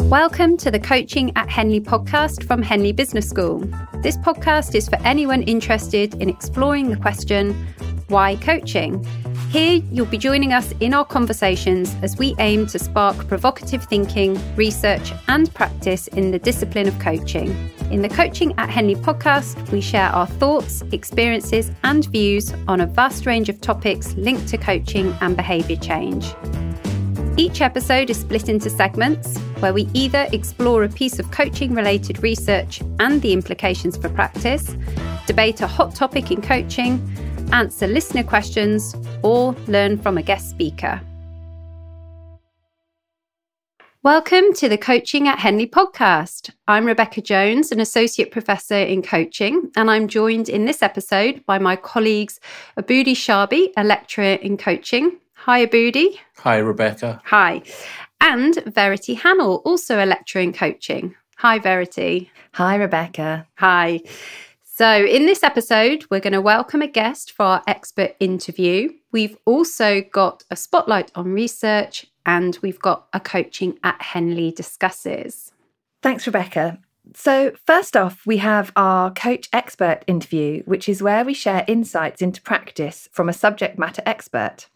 Welcome to the Coaching at Henley podcast from Henley Business School. This podcast is for anyone interested in exploring the question, why coaching? Here, you'll be joining us in our conversations as we aim to spark provocative thinking, research, and practice in the discipline of coaching. In the Coaching at Henley podcast, we share our thoughts, experiences, and views on a vast range of topics linked to coaching and behaviour change. Each episode is split into segments where we either explore a piece of coaching related research and the implications for practice, debate a hot topic in coaching, answer listener questions, or learn from a guest speaker. Welcome to the Coaching at Henley podcast. I'm Rebecca Jones, an associate professor in coaching, and I'm joined in this episode by my colleagues Aboodi Shabi, a lecturer in coaching, Hi, Aboodi. Hi, Rebecca. Hi. And Verity Hannell, also a lecturer in coaching. Hi, Verity. Hi, Rebecca. Hi. So, in this episode, we're going to welcome a guest for our expert interview. We've also got a spotlight on research and we've got a coaching at Henley discusses. Thanks, Rebecca. So, first off, we have our coach expert interview, which is where we share insights into practice from a subject matter expert.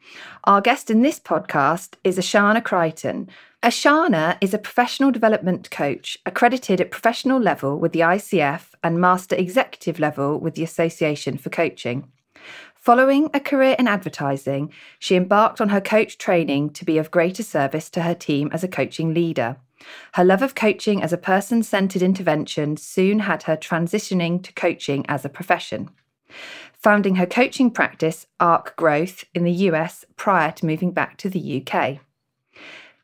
Our guest in this podcast is Ashana Crichton. Ashana is a professional development coach accredited at professional level with the ICF and master executive level with the Association for Coaching. Following a career in advertising, she embarked on her coach training to be of greater service to her team as a coaching leader. Her love of coaching as a person centered intervention soon had her transitioning to coaching as a profession, founding her coaching practice, ARC Growth, in the US prior to moving back to the UK.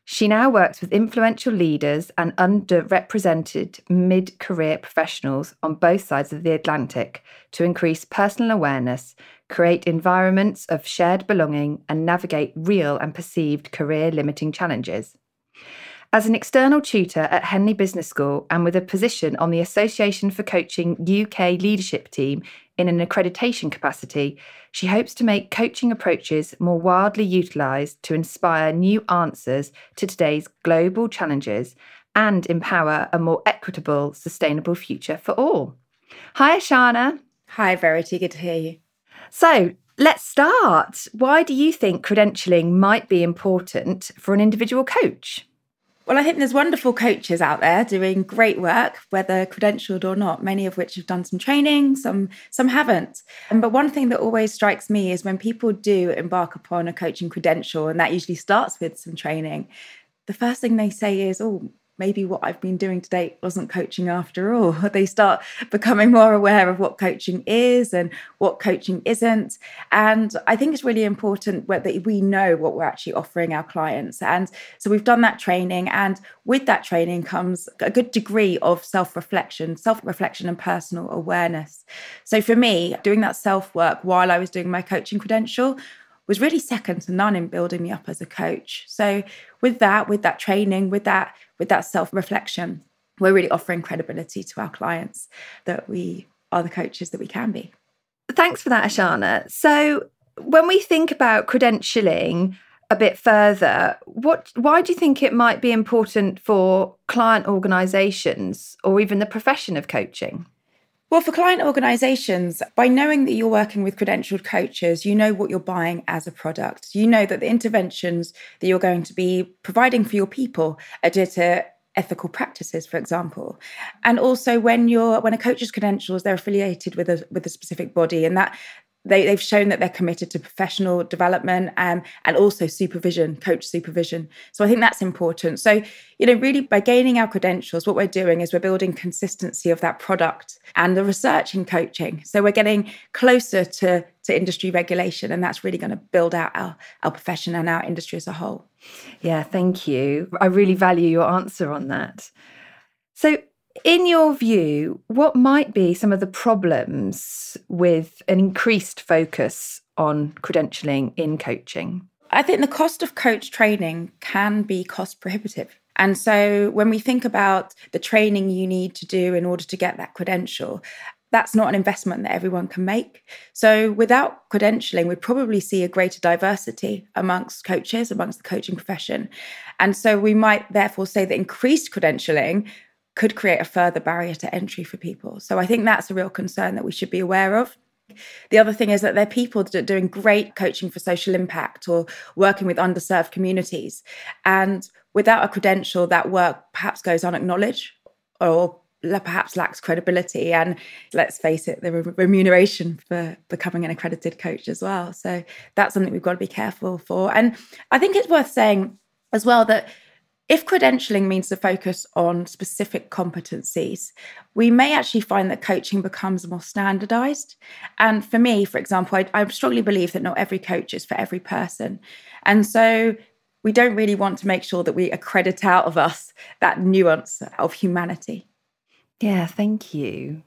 She now works with influential leaders and underrepresented mid career professionals on both sides of the Atlantic to increase personal awareness, create environments of shared belonging, and navigate real and perceived career limiting challenges. As an external tutor at Henley Business School and with a position on the Association for Coaching UK leadership team in an accreditation capacity, she hopes to make coaching approaches more widely utilised to inspire new answers to today's global challenges and empower a more equitable, sustainable future for all. Hi, Ashana. Hi, Verity. Good to hear you. So, let's start. Why do you think credentialing might be important for an individual coach? Well, I think there's wonderful coaches out there doing great work, whether credentialed or not, many of which have done some training, some some haven't. Um, but one thing that always strikes me is when people do embark upon a coaching credential, and that usually starts with some training, the first thing they say is, oh, maybe what I've been doing today wasn't coaching after all. They start becoming more aware of what coaching is and what coaching isn't. And I think it's really important that we know what we're actually offering our clients. And so we've done that training. And with that training comes a good degree of self reflection, self reflection and personal awareness. So for me, doing that self work while I was doing my coaching credential was really second to none in building me up as a coach. So with that, with that training, with that, with that self-reflection, we're really offering credibility to our clients that we are the coaches that we can be. Thanks for that, Ashana. So when we think about credentialing a bit further, what why do you think it might be important for client organizations or even the profession of coaching? Well, for client organizations, by knowing that you're working with credentialed coaches, you know what you're buying as a product. You know that the interventions that you're going to be providing for your people adhere to ethical practices, for example. And also when you're when a coach's credentials, they're affiliated with a with a specific body, and that they, have shown that they're committed to professional development um, and also supervision, coach supervision. So I think that's important. So, you know, really by gaining our credentials, what we're doing is we're building consistency of that product and the research in coaching. So we're getting closer to, to industry regulation, and that's really going to build out our, our profession and our industry as a whole. Yeah, thank you. I really value your answer on that. So, in your view, what might be some of the problems with an increased focus on credentialing in coaching? I think the cost of coach training can be cost prohibitive. And so when we think about the training you need to do in order to get that credential, that's not an investment that everyone can make. So without credentialing, we'd probably see a greater diversity amongst coaches, amongst the coaching profession. And so we might therefore say that increased credentialing could create a further barrier to entry for people. So I think that's a real concern that we should be aware of. The other thing is that there are people that are doing great coaching for social impact or working with underserved communities. And without a credential, that work perhaps goes unacknowledged or perhaps lacks credibility. And let's face it, the remuneration for becoming an accredited coach as well. So that's something we've got to be careful for. And I think it's worth saying as well that if credentialing means to focus on specific competencies, we may actually find that coaching becomes more standardized. And for me, for example, I, I, strongly believe that not every coach is for every person. And so we don't really want to make sure that we accredit out of us that nuance of humanity. Yeah, thank you.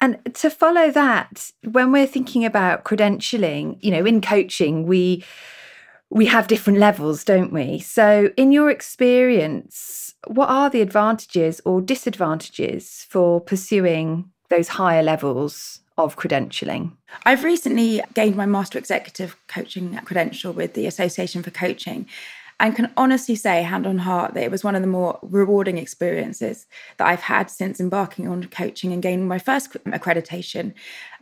And to follow that, when we're thinking about credentialing, you know, in coaching, we we have different levels, don't we? So, in your experience, what are the advantages or disadvantages for pursuing those higher levels of credentialing? I've recently gained my Master Executive Coaching credential with the Association for Coaching and can honestly say, hand on heart, that it was one of the more rewarding experiences that I've had since embarking on coaching and gaining my first accreditation.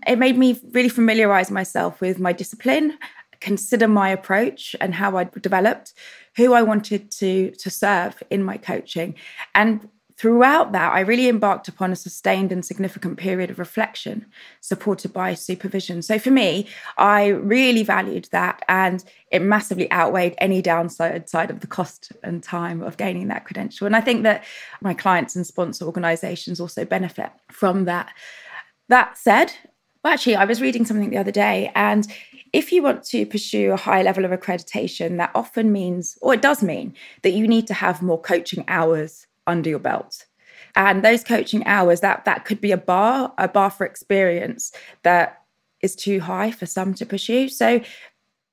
It made me really familiarize myself with my discipline consider my approach and how I developed, who I wanted to to serve in my coaching. And throughout that, I really embarked upon a sustained and significant period of reflection supported by supervision. So for me, I really valued that and it massively outweighed any downside side of the cost and time of gaining that credential. And I think that my clients and sponsor organizations also benefit from that. That said, well, actually, I was reading something the other day, and if you want to pursue a high level of accreditation, that often means, or it does mean, that you need to have more coaching hours under your belt. And those coaching hours, that that could be a bar, a bar for experience that is too high for some to pursue. So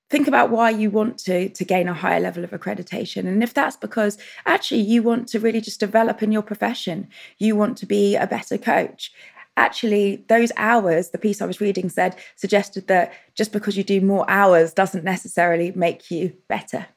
think about why you want to to gain a higher level of accreditation and if that's because actually you want to really just develop in your profession you want to be a better coach actually those hours the piece i was reading said suggested that just because you do more hours doesn't necessarily make you better.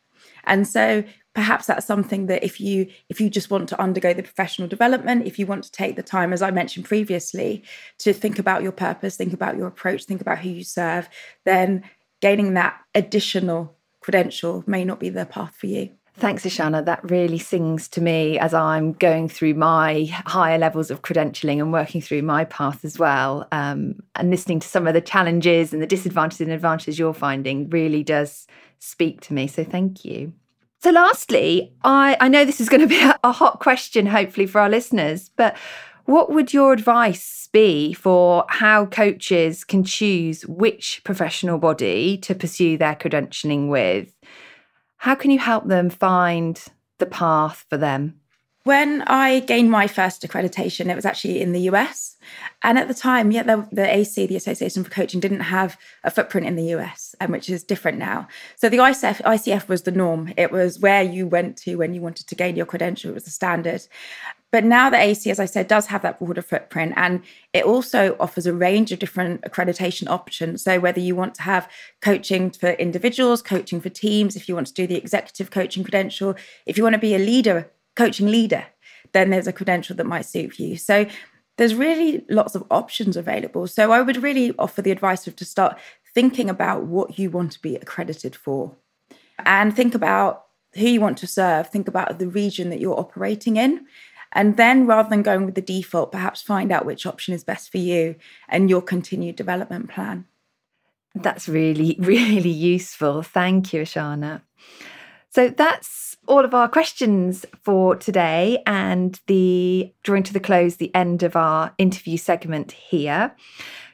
And so perhaps that's something that if you if you just want to undergo the professional development if you want to take the time as i mentioned previously to think about your purpose think about your approach think about who you serve then gaining that additional credential may not be the path for you Thanks, Ashana. That really sings to me as I'm going through my higher levels of credentialing and working through my path as well. Um, and listening to some of the challenges and the disadvantages and advantages you're finding really does speak to me. So thank you. So, lastly, I, I know this is going to be a, a hot question, hopefully, for our listeners, but what would your advice be for how coaches can choose which professional body to pursue their credentialing with? How can you help them find the path for them? When I gained my first accreditation, it was actually in the US. And at the time, yeah, the, the, AC, the Association for Coaching, didn't have a footprint in the US, um, which is different now. So the ICF, ICF was the norm. It was where you went to when you wanted to gain your credential. It was the standard. But now the AC, as I said, does have that broader footprint and it also offers a range of different accreditation options. So, whether you want to have coaching for individuals, coaching for teams, if you want to do the executive coaching credential, if you want to be a leader, coaching leader, then there's a credential that might suit you. So, there's really lots of options available. So, I would really offer the advice of to start thinking about what you want to be accredited for and think about who you want to serve, think about the region that you're operating in. And then rather than going with the default, perhaps find out which option is best for you and your continued development plan. That's really, really useful. Thank you, Ashana. So that's all of our questions for today and the drawing to the close, the end of our interview segment here.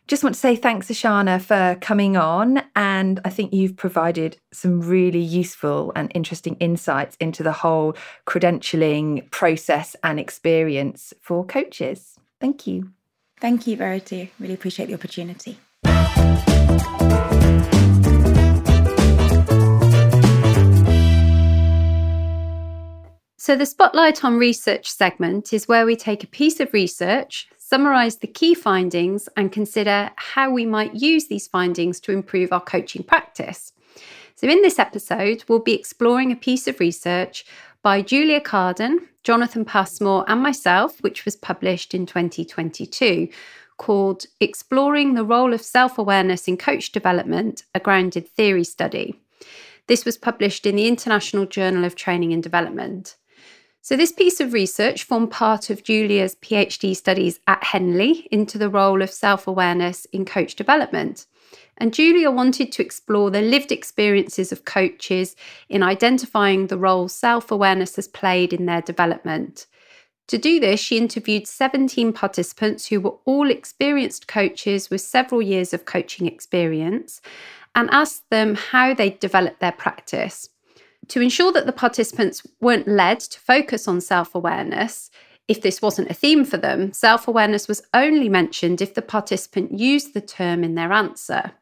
Just want to say thanks, Ashana, for coming on. And I think you've provided some really useful and interesting insights into the whole credentialing process and experience for coaches. Thank you. Thank you, Verity. Really appreciate the opportunity. So, the Spotlight on Research segment is where we take a piece of research, summarise the key findings, and consider how we might use these findings to improve our coaching practice. So, in this episode, we'll be exploring a piece of research by Julia Carden, Jonathan Passmore, and myself, which was published in 2022, called Exploring the Role of Self Awareness in Coach Development, a Grounded Theory Study. This was published in the International Journal of Training and Development. So, this piece of research formed part of Julia's PhD studies at Henley into the role of self awareness in coach development. And Julia wanted to explore the lived experiences of coaches in identifying the role self awareness has played in their development. To do this, she interviewed 17 participants who were all experienced coaches with several years of coaching experience and asked them how they developed their practice. To ensure that the participants weren't led to focus on self awareness, if this wasn't a theme for them, self awareness was only mentioned if the participant used the term in their answer.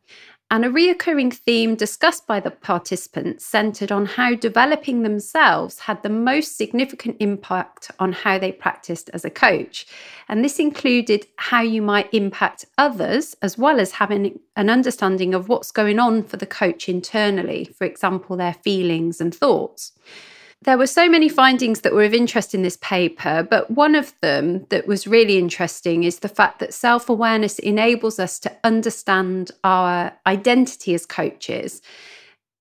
And a reoccurring theme discussed by the participants centered on how developing themselves had the most significant impact on how they practiced as a coach. And this included how you might impact others, as well as having an understanding of what's going on for the coach internally, for example, their feelings and thoughts. There were so many findings that were of interest in this paper, but one of them that was really interesting is the fact that self awareness enables us to understand our identity as coaches.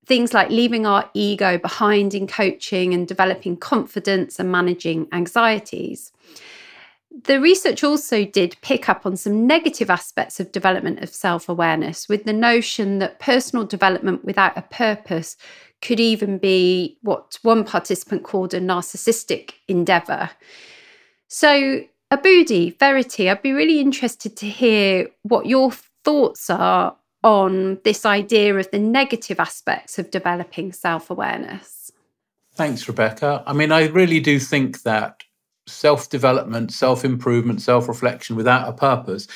Things like leaving our ego behind in coaching and developing confidence and managing anxieties. The research also did pick up on some negative aspects of development of self awareness, with the notion that personal development without a purpose could even be what one participant called a narcissistic endeavor. So, Aboodi, Verity, I'd be really interested to hear what your thoughts are on this idea of the negative aspects of developing self awareness. Thanks, Rebecca. I mean, I really do think that self development, self improvement, self reflection without a purpose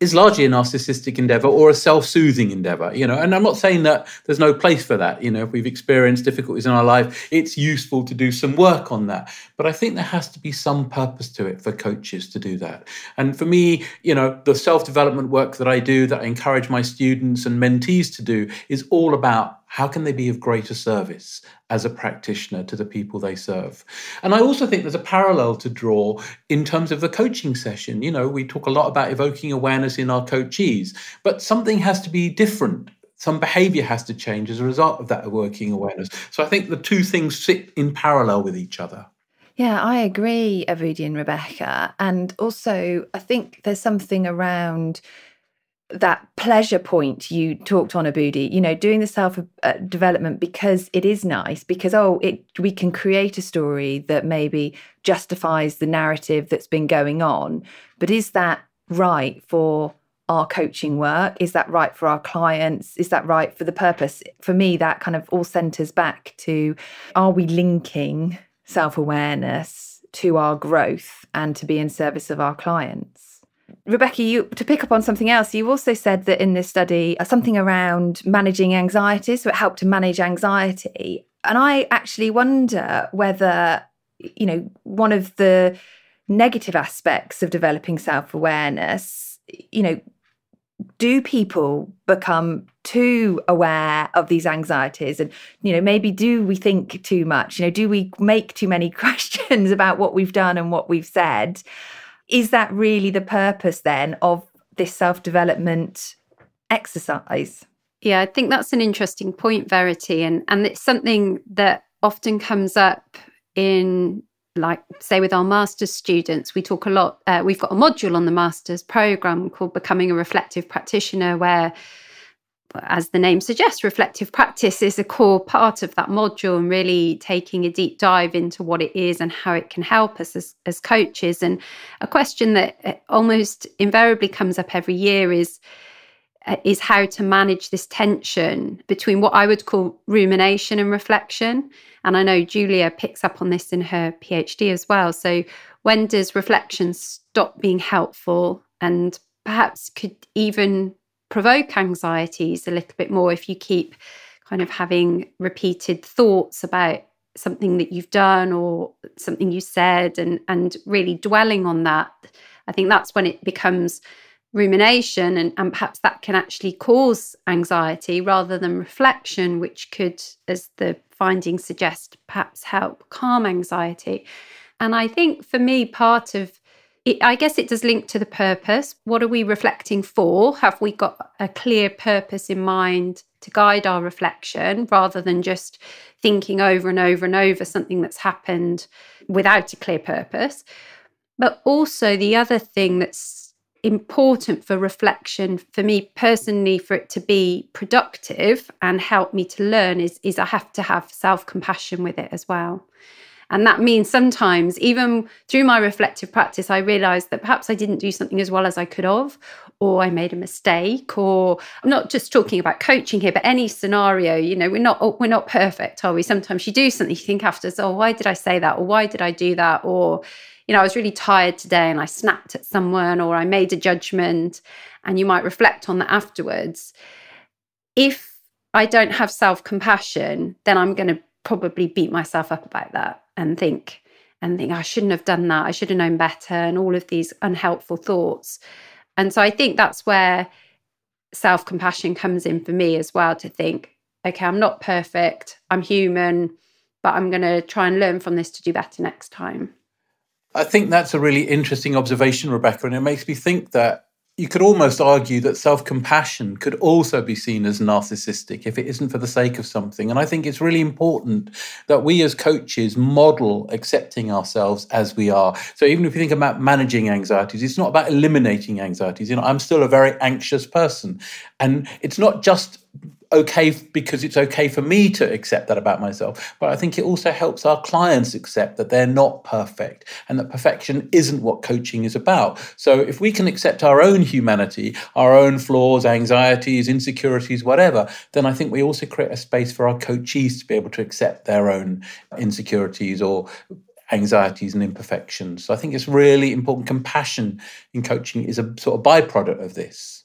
is largely a narcissistic endeavor or a self-soothing endeavor you know? And i'm not saying that there's no place for that you know if we've experienced difficulties in our life it's useful to do some work on that. But i think there has to be some purpose to it for coaches to do that. And for me you know the self-development work that i do that i encourage my students and mentees to do is all about how can they be of greater service as a practitioner to the people they serve? And I also think there's a parallel to draw in terms of the coaching session. You know, we talk a lot about evoking awareness in our coachees, but something has to be different. Some behavior has to change as a result of that working awareness. So I think the two things sit in parallel with each other. Yeah, I agree, Aboodi and Rebecca. And also, I think there's something around that pleasure point you talked on Aboodi you know doing the self uh, development because it is nice because oh it we can create a story that maybe justifies the narrative that's been going on. But is that right for our coaching work? Is that right for our clients? Is that right for the purpose? For me that kind of all centers back to are we linking self-awareness to our growth and to be in service of our clients Rebecca, you to pick up on something else, you also said that in this study uh, something around managing anxiety, so it helped to manage anxiety. And I actually wonder whether, you know, one of the negative aspects of developing self-awareness, you know, do people become too aware of these anxieties? And you know maybe do we think too much? You know do we make too many questions about what we've done and what we've said is that really the purpose then of this self development exercise? Yeah, I think that's an interesting point, Verity. And, and it's something that often comes up in like say with our master's students we talk a lot uh, we've got a module on the master's program called becoming a reflective practitioner where as the name suggests, reflective practice is a core part of that module and really taking a deep dive into what it is and how it can help us as, as coaches. And a question that uh, almost invariably comes up every year is uh, is how to manage this tension between what I would call rumination and reflection. And I know Julia picks up on this in her PhD as well. So when does reflection stop being helpful and perhaps could even provoke anxieties a little bit more if you keep kind of having repeated thoughts about something that you've done or something you said and and really dwelling on that I think that's when it becomes rumination and, and perhaps that can actually cause anxiety rather than reflection, which could, as the findings suggest, perhaps help calm anxiety. And I think for me, part of it, I guess it does link to the purpose. What are we reflecting for? Have we got a clear purpose in mind to guide our reflection rather than just thinking over and over and over something that's happened without a clear purpose? But also, the other thing that's important for reflection for me personally for it to be productive and help me to learn is is I have to have self-compassion with it as well. And that means sometimes, even through my reflective practice, I realized that perhaps I didn't do something as well as I could have, or I made a mistake, or I'm not just talking about coaching here, but any scenario, you know, we're not we're not perfect, are we? Sometimes you do something, you think after, oh, why did I say that? Or why did I do that? Or, you know, I was really tired today and I snapped at someone, or I made a judgment, and you might reflect on that afterwards. If I don't have self compassion, then I'm going to probably beat myself up about that and think and think I shouldn't have done that. I should have known better and all of these unhelpful thoughts. And so I think that's where self-compassion comes in for me as well to think okay, I'm not perfect. I'm human, but I'm going to try and learn from this to do better next time. I think that's a really interesting observation, Rebecca, and it makes me think that you could almost argue that self compassion could also be seen as narcissistic if it isn't for the sake of something. And I think it's really important that we as coaches model accepting ourselves as we are. So even if you think about managing anxieties, it's not about eliminating anxieties. You know, I'm still a very anxious person. And it's not just okay because it's okay for me to accept that about myself. But i think it also helps our clients accept that they're not perfect and that perfection isn't what coaching is about. So if we can accept our own humanity our own flaws anxieties insecurities whatever then i think we also create a space for our coachees to be able to accept their own insecurities or anxieties and imperfections. So i think it's really important. Compassion in coaching is a sort of byproduct of this.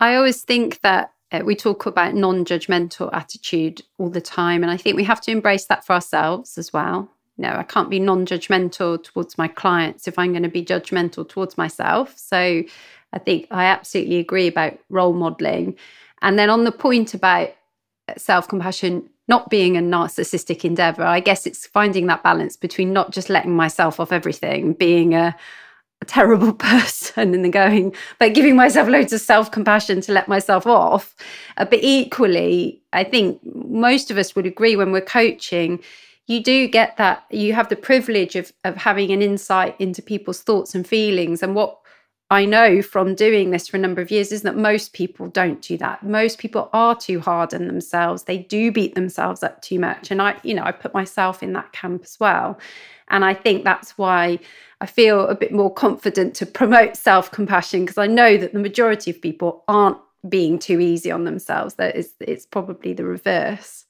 I always think that uh, we talk about non judgmental attitude all the time. And I think we have to embrace that for ourselves as well. You know, I can't be non judgmental towards my clients if I'm going to be judgmental towards myself. So I think I absolutely agree about role modeling. And then on the point about self compassion not being a narcissistic endeavor, I guess it's finding that balance between not just letting myself off everything, being a a terrible person and going, but giving myself loads of self compassion to let myself off. Uh, but equally, I think most of us would agree when we're coaching, you do get that, you have the privilege of, of having an insight into people's thoughts and feelings. And what I know from doing this for a number of years is that most people don't do that. Most people are too hard on themselves. They do beat themselves up too much. And I, you know, I put myself in that camp as well. And I think that's why I feel a bit more confident to promote self compassion because I know that the majority of people aren't being too easy on themselves. That is, it's probably the reverse.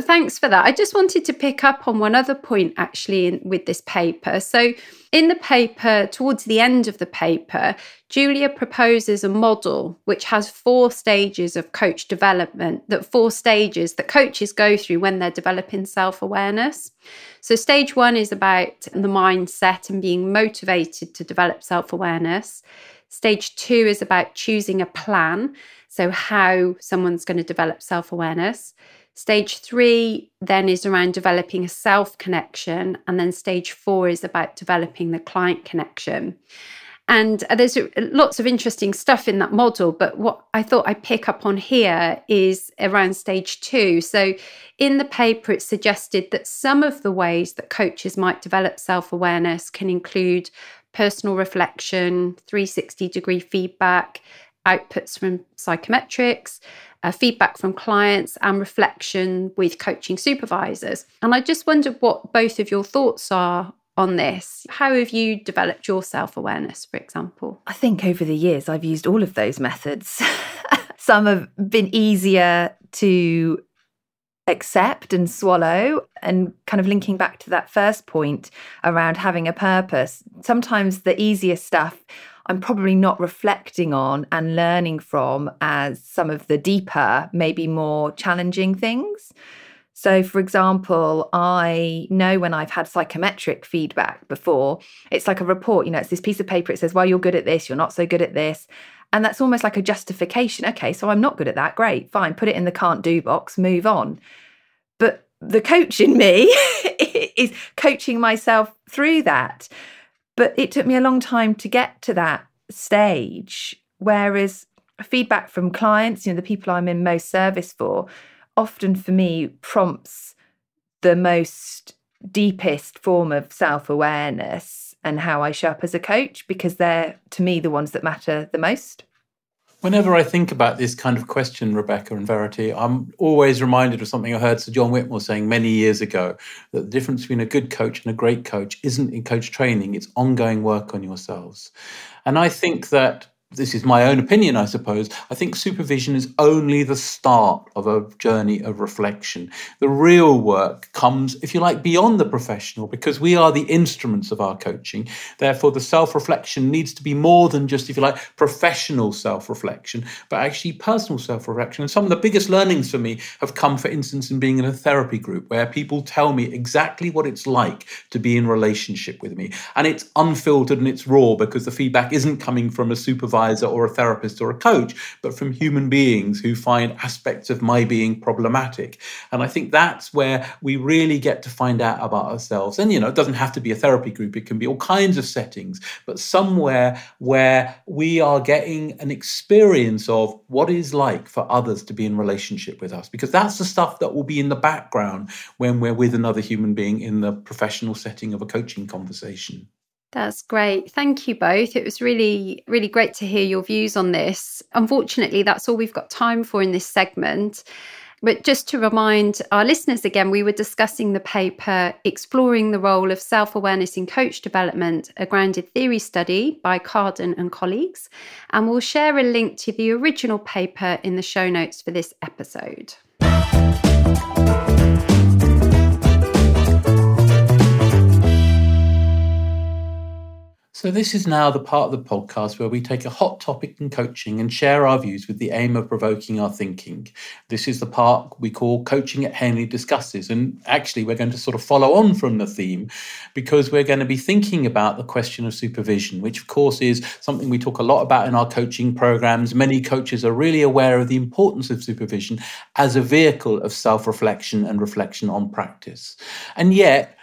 Thanks for that. I just wanted to pick up on one other point actually in, with this paper. So, in the paper, towards the end of the paper, Julia proposes a model which has four stages of coach development, that four stages that coaches go through when they're developing self awareness. So, stage one is about the mindset and being motivated to develop self awareness. Stage two is about choosing a plan. So, how someone's going to develop self awareness. Stage three then is around developing a self connection. And then stage four is about developing the client connection. And there's lots of interesting stuff in that model. But what I thought I'd pick up on here is around stage two. So in the paper, it suggested that some of the ways that coaches might develop self awareness can include personal reflection, 360 degree feedback, outputs from psychometrics, uh, feedback from clients, and reflection with coaching supervisors. And I just wondered what both of your thoughts are on this. How have you developed your self awareness, for example? I think over the years I've used all of those methods. Some have been easier to accept and swallow and kind of linking back to that first point around having a purpose sometimes the easiest stuff I'm probably not reflecting on and learning from as some of the deeper, maybe more challenging things. So, for example, I know when I've had psychometric feedback before, it's like a report, you know, it's this piece of paper, it says, well, you're good at this, you're not so good at this. And that's almost like a justification. Okay, so I'm not good at that. Great, fine, put it in the can't do box, move on. But the coach in me is coaching myself through that. But it took me a long time to get to that stage. Whereas feedback from clients, you know, the people I'm in most service for, often for me prompts the most deepest form of self awareness and how I show up as a coach because they're, to me, the ones that matter the most. Whenever I think about this kind of question, Rebecca and Verity, I'm always reminded of something I heard Sir John Whitmore saying many years ago that the difference between a good coach and a great coach isn't in coach training, it's ongoing work on yourselves. And I think that this is my own opinion, I suppose. I think supervision is only the start of a journey of reflection. The real work comes, if you like, beyond the professional because we are the instruments of our coaching. Therefore, the self reflection needs to be more than just, if you like, professional self reflection, but actually personal self reflection. And some of the biggest learnings for me have come, for instance, in being in a therapy group where people tell me exactly what it's like to be in relationship with me. And it's unfiltered and it's raw because the feedback isn't coming from a supervisor advisor or a therapist or a coach, but from human beings who find aspects of my being problematic. And I think that's where we really get to find out about ourselves. And, you know, it doesn't have to be a therapy group, it can be all kinds of settings, but somewhere where we are getting an experience of what it is like for others to be in relationship with us, because that's the stuff that will be in the background when we're with another human being in the professional setting of a coaching conversation. That's great. Thank you both. It was really, really great to hear your views on this. Unfortunately, that's all we've got time for in this segment. But just to remind our listeners again, we were discussing the paper Exploring the Role of Self Awareness in Coach Development, a grounded theory study by Carden and colleagues. And we'll share a link to the original paper in the show notes for this episode. So, this is now the part of the podcast where we take a hot topic in coaching and share our views with the aim of provoking our thinking. This is the part we call Coaching at Henley Discusses. And actually, we're going to sort of follow on from the theme because we're going to be thinking about the question of supervision, which, of course, is something we talk a lot about in our coaching programs. Many coaches are really aware of the importance of supervision as a vehicle of self reflection and reflection on practice. And yet,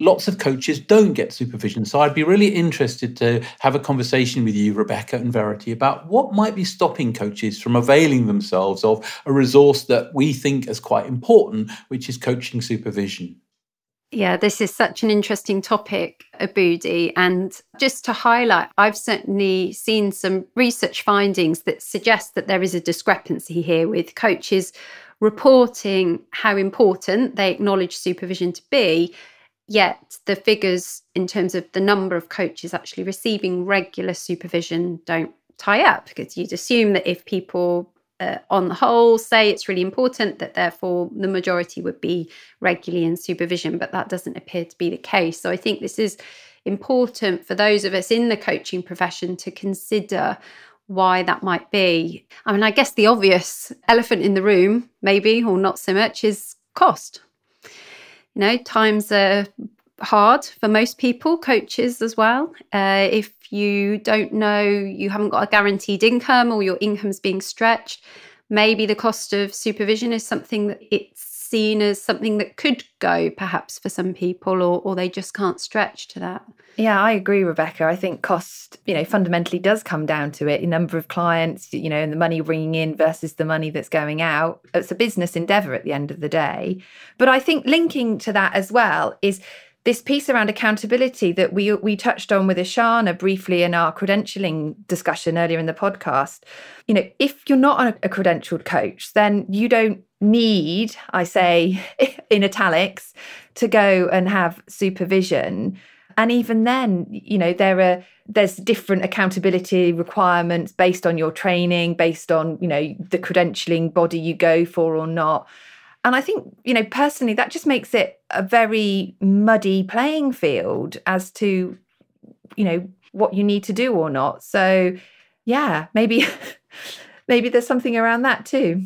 lots of coaches don't get supervision. So I'd be really interested to have a conversation with you, Rebecca and Verity, about what might be stopping coaches from availing themselves of a resource that we think is quite important, which is coaching supervision. Yeah, this is such an interesting topic, Aboodi. And just to highlight, I've certainly seen some research findings that suggest that there is a discrepancy here with coaches reporting how important they acknowledge supervision to be, Yet the figures in terms of the number of coaches actually receiving regular supervision don't tie up because you'd assume that if people uh, on the whole say it's really important that therefore the majority would be regularly in supervision but that doesn't appear to be the case. So i think this is important for those of us in the coaching profession to consider why that might be. I mean i guess the obvious elephant in the room maybe or not so much is cost you know, times are hard for most people, coaches as well. Uh, if you don't know, you haven't got a guaranteed income or your income's being stretched, maybe the cost of supervision is something that it's seen as something that could go perhaps for some people or, or they just can't stretch to that. Yeah, I agree, Rebecca. I think cost, you know, fundamentally does come down to it. the number of clients, you know, and the money bringing in versus the money that's going out. It's a business endeavor at the end of the day. But I think linking to that as well is this piece around accountability that we we touched on with Ashana briefly in our credentialing discussion earlier in the podcast. You know, if you're not a, a credentialed coach, then you don't need, I say in italics, to go and have supervision. And even then you know there are there's different accountability requirements based on your training based on you know the credentialing body you go for or not. And i think you know personally that just makes it a very muddy playing field as to you know what you need to do or not. So yeah maybe maybe there's something around that too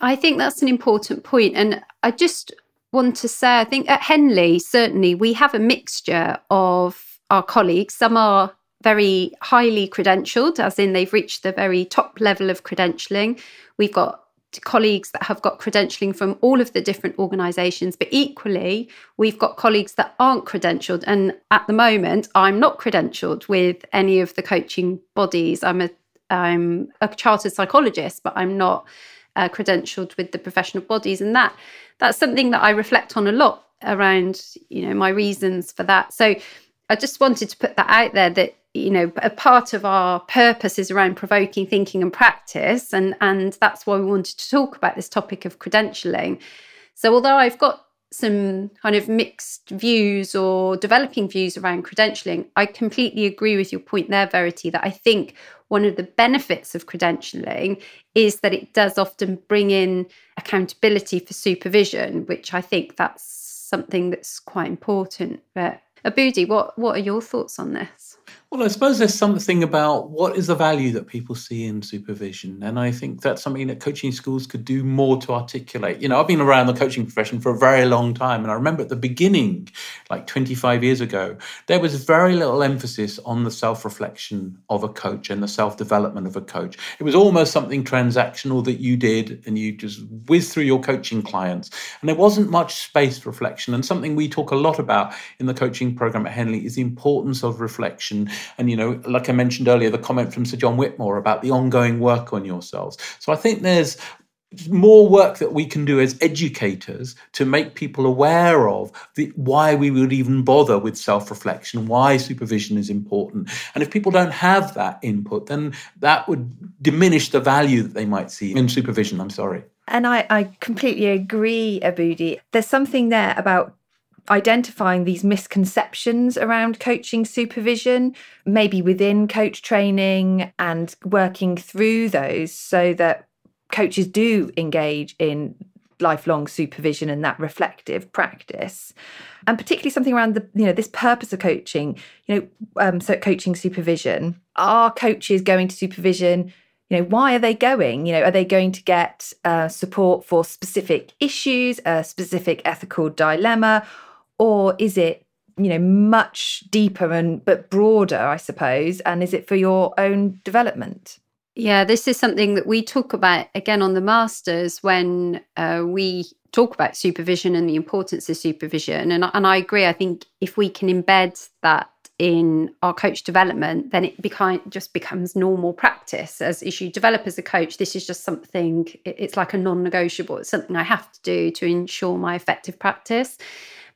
i think that's an important point and i just want to say, I think at Henley, certainly we have a mixture of our colleagues. Some are very highly credentialed, as in they've reached the very top level of credentialing. We've got colleagues that have got credentialing from all of the different organizations, but equally, we've got colleagues that aren't credentialed. And at the moment, I'm not credentialed with any of the coaching bodies. I'm a I'm a chartered psychologist, but I'm not uh, credentialed with the professional bodies, and that that's something that I reflect on a lot around you know my reasons for that. So I just wanted to put that out there that you know a part of our purpose is around provoking thinking and practice and and that's why we wanted to talk about this topic of credentialing so although i've got some kind of mixed views or developing views around credentialing i completely agree with your point there verity that i think one of the benefits of credentialing is that it does often bring in accountability for supervision which i think that's something that's quite important. But Aboodi what what are your thoughts on this well, I suppose there's something about what is the value that people see in supervision. And I think that's something that coaching schools could do more to articulate. You know, I've been around the coaching profession for a very long time. And I remember at the beginning, like 25 years ago, there was very little emphasis on the self reflection of a coach and the self development of a coach. It was almost something transactional that you did and you just whiz through your coaching clients. And there wasn't much space for reflection. And something we talk a lot about in the coaching program at Henley is the importance of reflection and, you know, like I mentioned earlier, the comment from Sir John Whitmore about the ongoing work on yourselves. So I think there's more work that we can do as educators to make people aware of the, why we would even bother with self-reflection why supervision is important and if people don't have that input then that would diminish the value that they might see in supervision i'm sorry and I, I completely agree, Aboodi. There's something there about identifying these misconceptions around coaching supervision, maybe within coach training, and working through those so that coaches do engage in lifelong supervision and that reflective practice. And particularly something around the you know this purpose of coaching you know um, so coaching supervision. Are coaches going to supervision? You know why are they going? You know are they going to get uh, support for specific issues a specific ethical dilemma or is it you know much deeper and but broader i suppose and is it for your own development yeah this is something that we talk about again on the masters when uh, we talk about supervision and the importance of supervision and, and i agree i think if we can embed that in our coach development, then it become, just becomes normal practice. As, as you develop as a coach, this is just something, it's like a non negotiable. It's something I have to do to ensure my effective practice.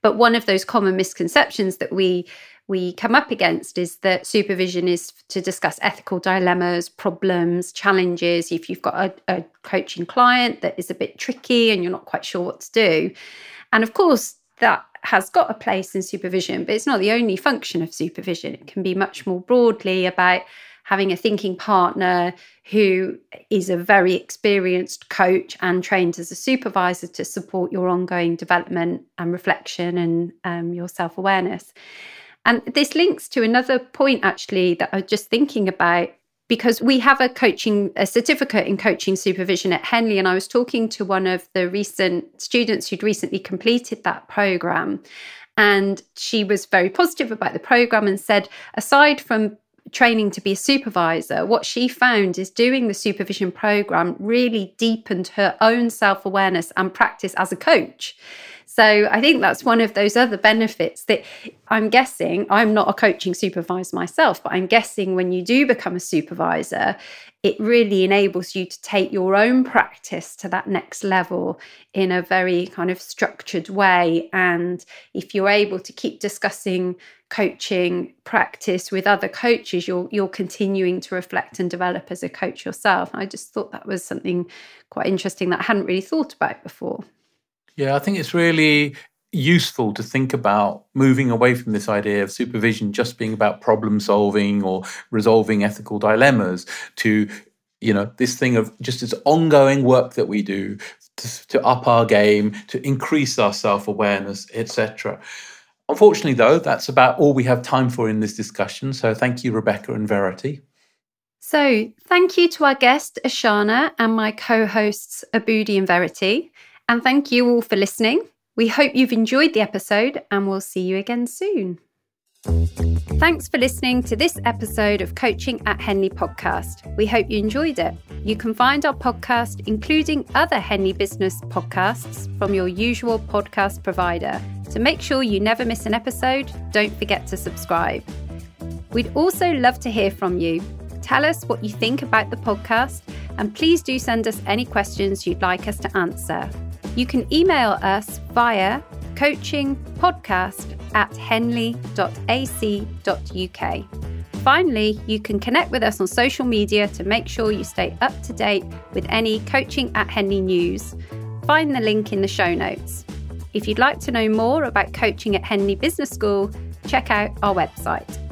But one of those common misconceptions that we we come up against is that supervision is to discuss ethical dilemmas, problems, challenges. If you've got a, a coaching client that is a bit tricky and you're not quite sure what to do. And of course, that has got a place in supervision, but it's not the only function of supervision. It can be much more broadly about having a thinking partner who is a very experienced coach and trained as a supervisor to support your ongoing development and reflection and um, your self awareness. And this links to another point actually that I was just thinking about because we have a coaching a certificate in coaching supervision at Henley and I was talking to one of the recent students who'd recently completed that program and she was very positive about the program and said aside from training to be a supervisor, what she found is doing the supervision program really deepened her own self awareness and practice as a coach. So I think that's one of those other benefits that I'm guessing I'm not a coaching supervisor myself, but I'm guessing when you do become a supervisor, it really enables you to take your own practice to that next level in a very kind of structured way. And if you're able to keep discussing coaching practice with other coaches, you're you're continuing to reflect and develop as a coach yourself. I just thought that was something quite interesting that I hadn't really thought about before. Yeah, I think it's really useful to think about moving away from this idea of supervision just being about problem solving or resolving ethical dilemmas to you know this thing of just this ongoing work that we do to, to up our game to increase our self-awareness etc unfortunately though that's about all we have time for in this discussion so thank you rebecca and verity. So thank you to our guest ashana and my co-hosts Aboodi and verity and thank you all for listening We hope you've enjoyed the episode and we'll see you again soon. Thanks for listening to this episode of Coaching at Henley podcast. We hope you enjoyed it. You can find our podcast, including other Henley business podcasts, from your usual podcast provider. To make sure you never miss an episode, don't forget to subscribe. We'd also love to hear from you. Tell us what you think about the podcast, and please do send us any questions you'd like us to answer. You can email us via coachingpodcast at henley.ac.uk. Finally, you can connect with us on social media to make sure you stay up to date with any Coaching at Henley news. Find the link in the show notes. If you'd like to know more about coaching at Henley Business School, check out our website